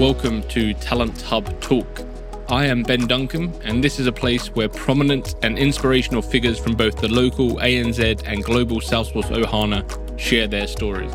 Welcome to Talent Hub Talk. I am Ben Duncombe, and this is a place where prominent and inspirational figures from both the local ANZ and global Salesforce Ohana share their stories.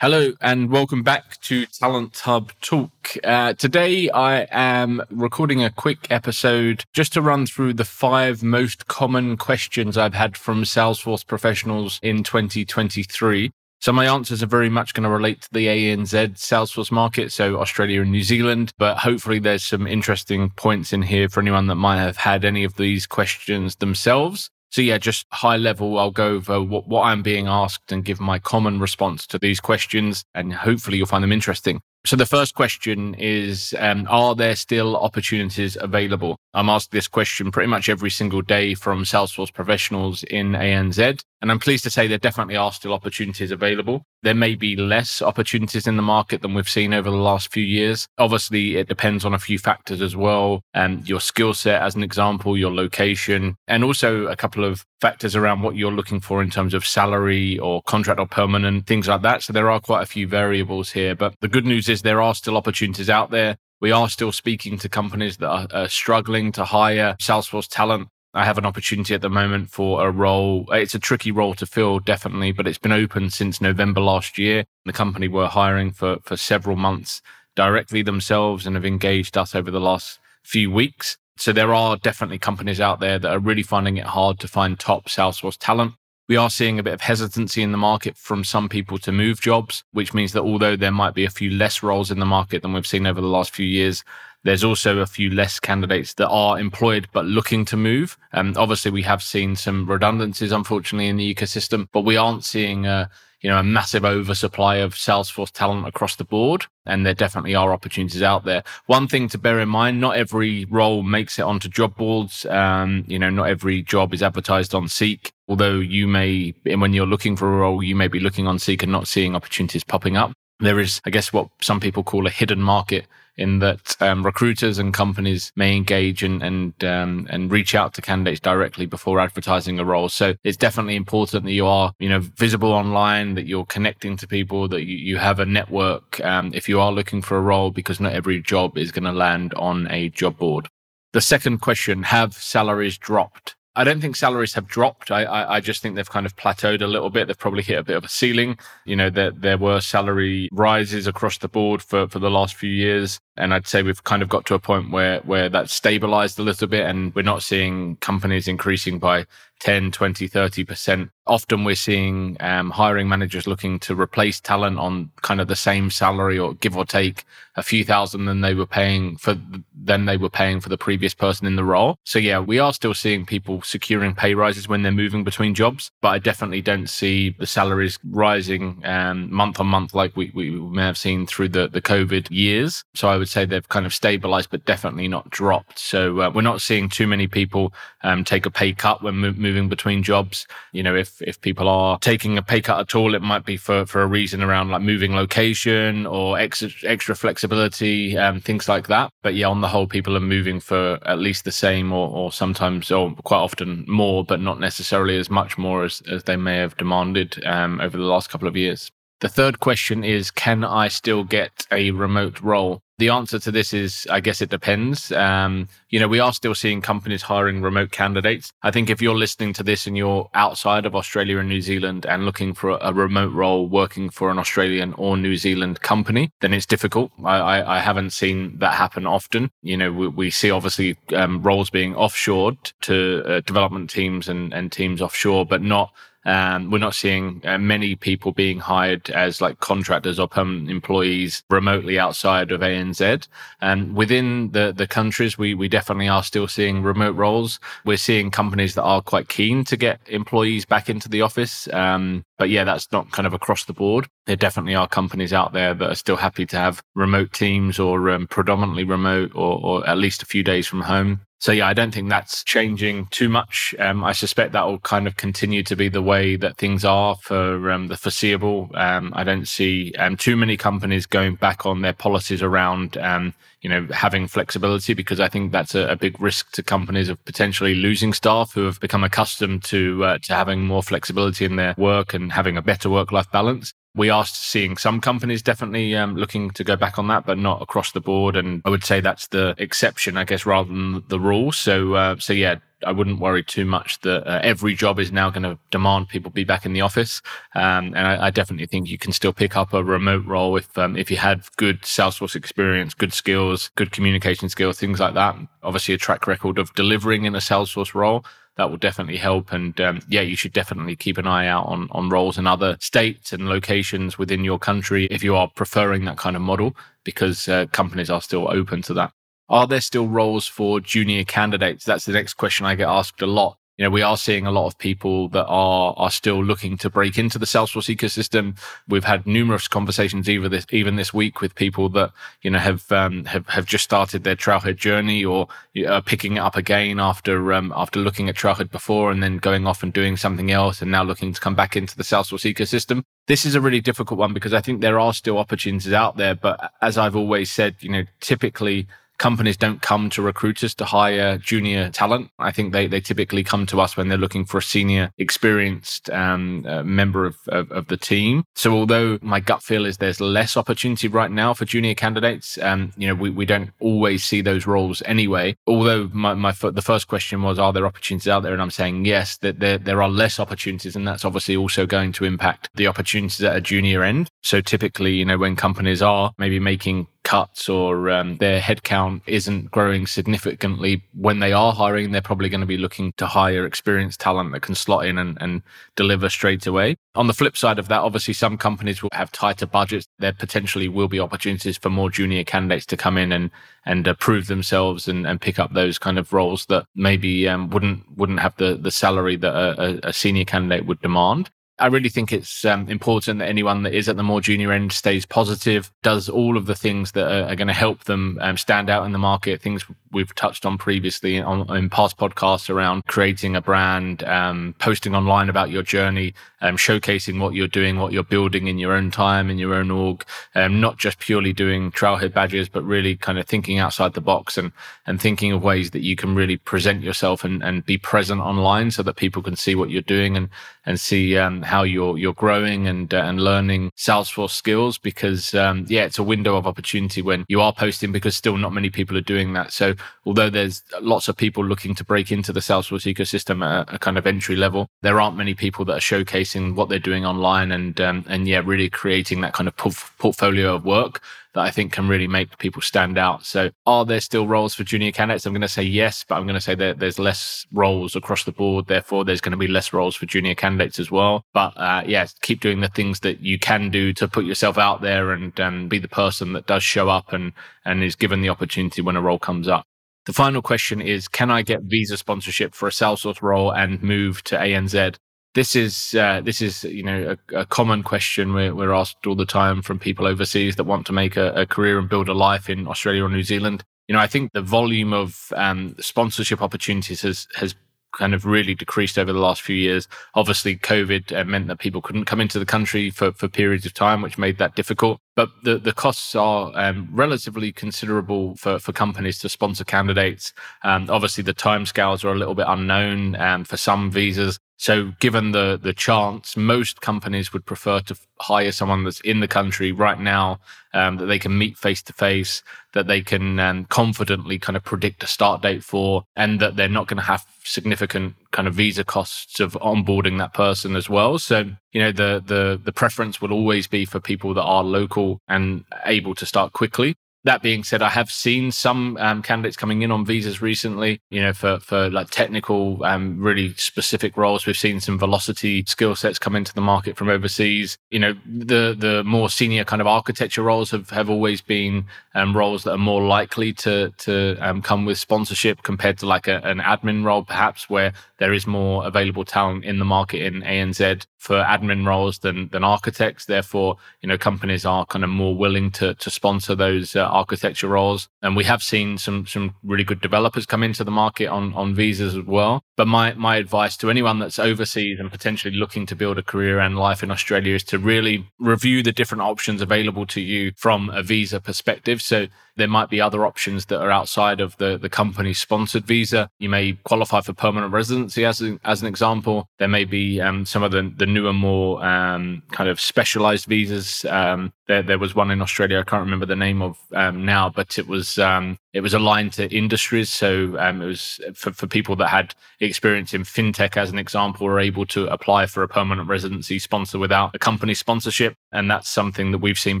Hello and welcome back to Talent Hub Talk. Uh, today I am recording a quick episode just to run through the five most common questions I've had from Salesforce professionals in 2023. So my answers are very much going to relate to the ANZ Salesforce market, so Australia and New Zealand, but hopefully there's some interesting points in here for anyone that might have had any of these questions themselves. So yeah, just high level, I'll go over what, what I'm being asked and give my common response to these questions, and hopefully you'll find them interesting. So the first question is, um, are there still opportunities available? I'm asked this question pretty much every single day from Salesforce professionals in ANZ. And I'm pleased to say there definitely are still opportunities available. There may be less opportunities in the market than we've seen over the last few years. Obviously, it depends on a few factors as well. And um, your skill set, as an example, your location, and also a couple of factors around what you're looking for in terms of salary or contract or permanent, things like that. So there are quite a few variables here. But the good news is there are still opportunities out there. We are still speaking to companies that are, are struggling to hire Salesforce talent I have an opportunity at the moment for a role. It's a tricky role to fill, definitely, but it's been open since November last year. The company were hiring for, for several months directly themselves and have engaged us over the last few weeks. So there are definitely companies out there that are really finding it hard to find top Salesforce talent. We are seeing a bit of hesitancy in the market from some people to move jobs, which means that although there might be a few less roles in the market than we've seen over the last few years, there's also a few less candidates that are employed but looking to move. Um, obviously, we have seen some redundancies, unfortunately, in the ecosystem, but we aren't seeing a you know a massive oversupply of Salesforce talent across the board, and there definitely are opportunities out there. One thing to bear in mind: not every role makes it onto job boards. Um, you know, not every job is advertised on Seek. Although you may, when you're looking for a role, you may be looking on Seek and not seeing opportunities popping up. There is, I guess, what some people call a hidden market in that um, recruiters and companies may engage and and um, and reach out to candidates directly before advertising a role. So it's definitely important that you are you know visible online, that you're connecting to people, that you, you have a network um, if you are looking for a role, because not every job is going to land on a job board. The second question: Have salaries dropped? I don't think salaries have dropped. I, I, I, just think they've kind of plateaued a little bit. They've probably hit a bit of a ceiling. You know, there, there were salary rises across the board for, for the last few years. And I'd say we've kind of got to a point where, where that's stabilized a little bit and we're not seeing companies increasing by 10, 20, 30%. Often we're seeing um, hiring managers looking to replace talent on kind of the same salary or give or take a few thousand than they were paying for than they were paying for the previous person in the role. So yeah, we are still seeing people securing pay rises when they're moving between jobs, but I definitely don't see the salaries rising um, month on month like we, we may have seen through the, the COVID years. So I would say they've kind of stabilized, but definitely not dropped. So uh, we're not seeing too many people um, take a pay cut when moving moving between jobs. You know, if if people are taking a pay cut at all, it might be for for a reason around like moving location or extra extra flexibility, um, things like that. But yeah, on the whole, people are moving for at least the same or or sometimes or quite often more, but not necessarily as much more as as they may have demanded um, over the last couple of years. The third question is Can I still get a remote role? The answer to this is, I guess it depends. Um, you know, we are still seeing companies hiring remote candidates. I think if you're listening to this and you're outside of Australia and New Zealand and looking for a remote role working for an Australian or New Zealand company, then it's difficult. I, I, I haven't seen that happen often. You know, we, we see obviously um, roles being offshored to uh, development teams and, and teams offshore, but not um, we're not seeing uh, many people being hired as like contractors or permanent employees remotely outside of ANZ. And within the, the countries, we, we definitely are still seeing remote roles. We're seeing companies that are quite keen to get employees back into the office. Um, but yeah, that's not kind of across the board. There definitely are companies out there that are still happy to have remote teams or um, predominantly remote or, or at least a few days from home. So yeah, I don't think that's changing too much. Um, I suspect that will kind of continue to be the way that things are for um, the foreseeable. Um, I don't see um, too many companies going back on their policies around, um, you know, having flexibility because I think that's a, a, big risk to companies of potentially losing staff who have become accustomed to uh, to having more flexibility in their work and having a better work life balance we are seeing some companies definitely um, looking to go back on that, but not across the board. And I would say that's the exception, I guess, rather than the rule. So, uh, so yeah, I wouldn't worry too much that uh, every job is now going to demand people be back in the office. Um, and I, I, definitely think you can still pick up a remote role if um, if you had good Salesforce experience, good skills, good communication skills, things like that. Obviously, a track record of delivering in a Salesforce role that will definitely help. And um, yeah, you should definitely keep an eye out on, on roles in other states and locations within your country if you are preferring that kind of model, because uh, companies are still open to that. Are there still roles for junior candidates? That's the next question I get asked a lot you know, we are seeing a lot of people that are are still looking to break into the Salesforce ecosystem. We've had numerous conversations even this even this week with people that you know have um, have have just started their Trailhead journey or are picking it up again after um, after looking at Trailhead before and then going off and doing something else and now looking to come back into the Salesforce ecosystem. This is a really difficult one because I think there are still opportunities out there, but as I've always said, you know, typically companies don't come to recruiters to hire junior talent. I think they, they typically come to us when they're looking for a senior, experienced um, uh, member of, of, of, the team. So although my gut feel is there's less opportunity right now for junior candidates, um, you know, we, we don't always see those roles anyway. Although my, my the first question was, are there opportunities out there? And I'm saying yes, that there, there are less opportunities. And that's obviously also going to impact the opportunities at a junior end. So typically, you know, when companies are maybe making cuts or um, their headcount isn't growing significantly, when they are hiring, they're probably going to be looking to hire experienced talent that can slot in and, and deliver straight away. On the flip side of that, obviously, some companies will have tighter budgets. There potentially will be opportunities for more junior candidates to come in and and uh, prove themselves and, and pick up those kind of roles that maybe um, wouldn't wouldn't have the the salary that a, a senior candidate would demand. I really think it's um, important that anyone that is at the more junior end stays positive, does all of the things that are, are going to help them um, stand out in the market. Things we've touched on previously on, in past podcasts around creating a brand, um, posting online about your journey, um, showcasing what you're doing, what you're building in your own time, in your own org, um, not just purely doing trailhead badges, but really kind of thinking outside the box and, and thinking of ways that you can really present yourself and, and be present online so that people can see what you're doing and, and see um, how you're, you're growing and, uh, and learning Salesforce skills because, um, yeah, it's a window of opportunity when you are posting because still not many people are doing that. So although there's lots of people looking to break into the Salesforce ecosystem at a kind of entry level, there aren't many people that are showcasing what they're doing online and um, and yeah, really creating that kind of portfolio of work that I think can really make people stand out. So, are there still roles for junior candidates? I'm going to say yes, but I'm going to say that there's less roles across the board. Therefore, there's going to be less roles for junior candidates as well. But uh, yeah, keep doing the things that you can do to put yourself out there and be the person that does show up and and is given the opportunity when a role comes up. The final question is Can I get visa sponsorship for a Salesforce role and move to ANZ? This is uh, this is you know a, a common question we're, we're, asked all the time from people overseas that want to make a, a, career and build a life in Australia or New Zealand. You know, I think the volume of um, sponsorship opportunities has has kind of really decreased over the last few years. Obviously, COVID uh, meant that people couldn't come into the country for, for periods of time, which made that difficult. But the, the costs are um, relatively considerable for, for companies to sponsor candidates. Um, obviously, the timescales are a little bit unknown um, for some visas. So, given the the chance, most companies would prefer to hire someone that's in the country right now um, that they can meet face to face, that they can um, confidently kind of predict a start date for, and that they're not going to have significant kind of visa costs of onboarding that person as well. So, you know, the the the preference will always be for people that are local and able to start quickly. That being said, I have seen some um, candidates coming in on visas recently, you know, for, for like technical, um, really specific roles. We've seen some Vlocity skill sets come into the market from overseas. You know, the, the more senior kind of architecture roles have, have always been um, roles that are more likely to, to um, come with sponsorship compared to like a, an admin role, perhaps where there is more available talent in the market in ANZ for admin roles than than architects. Therefore, you know, companies are kind of more willing to to sponsor those uh, architecture roles. And we have seen some some really good developers come into the market on on visas as well. But my my advice to anyone that's overseas and potentially looking to build a career and life in Australia is to really review the different options available to you from a visa perspective. So there might be other options that are outside of the, the company sponsored visa. You may qualify for permanent residency as, a, as an example. There may be um, some of the, the newer, more um, kind of specialized visas. Um, there, there was one in Australia. I can't remember the name of um, now, but it was um, it was aligned to industries. So um, it was for, for people that had experience in fintech, as an example, were able to apply for a permanent residency sponsor without a company sponsorship. And that's something that we've seen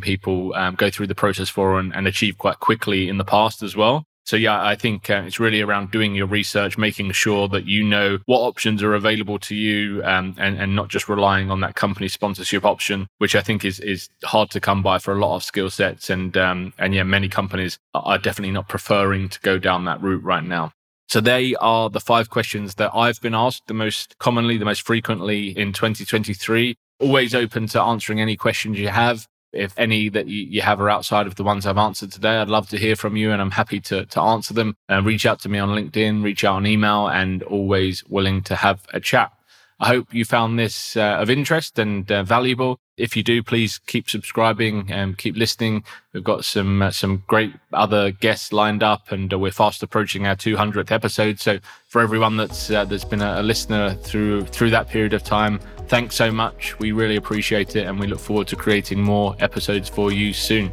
people um, go through the process for and, and achieve quite quickly in the past as well. So yeah, I think uh, it's really around doing your research, making sure that you know what options are available to you, um, and and not just relying on that company sponsorship option, which I think is is hard to come by for a lot of skill sets, and um, and yeah, many companies are definitely not preferring to go down that route right now. So they are the five questions that I've been asked the most commonly, the most frequently in 2023. Always open to answering any questions you have. If any that you, have are outside of the ones I've answered today, I'd love to hear from you and I'm happy to, to answer them. Uh, reach out to me on LinkedIn, reach out on email, and always willing to have a chat. I hope you found this uh, of interest and uh, valuable. If you do, please keep subscribing and keep listening. We've got some uh, some great other guests lined up, and uh, we're fast approaching our 200th episode. So, for everyone that's uh, that's been a, a listener through through that period of time, thanks so much. We really appreciate it, and we look forward to creating more episodes for you soon.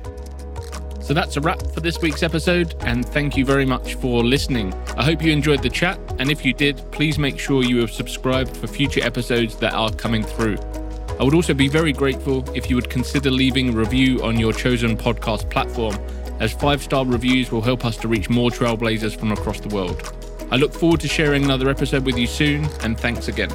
So that's a wrap for this week's episode, and thank you very much for listening. I hope you enjoyed the chat, and if you did, please make sure you have subscribed for future episodes that are coming through. I would also be very grateful if you would consider leaving a review on your chosen podcast platform, as five star reviews will help us to reach more trailblazers from across the world. I look forward to sharing another episode with you soon, and thanks again.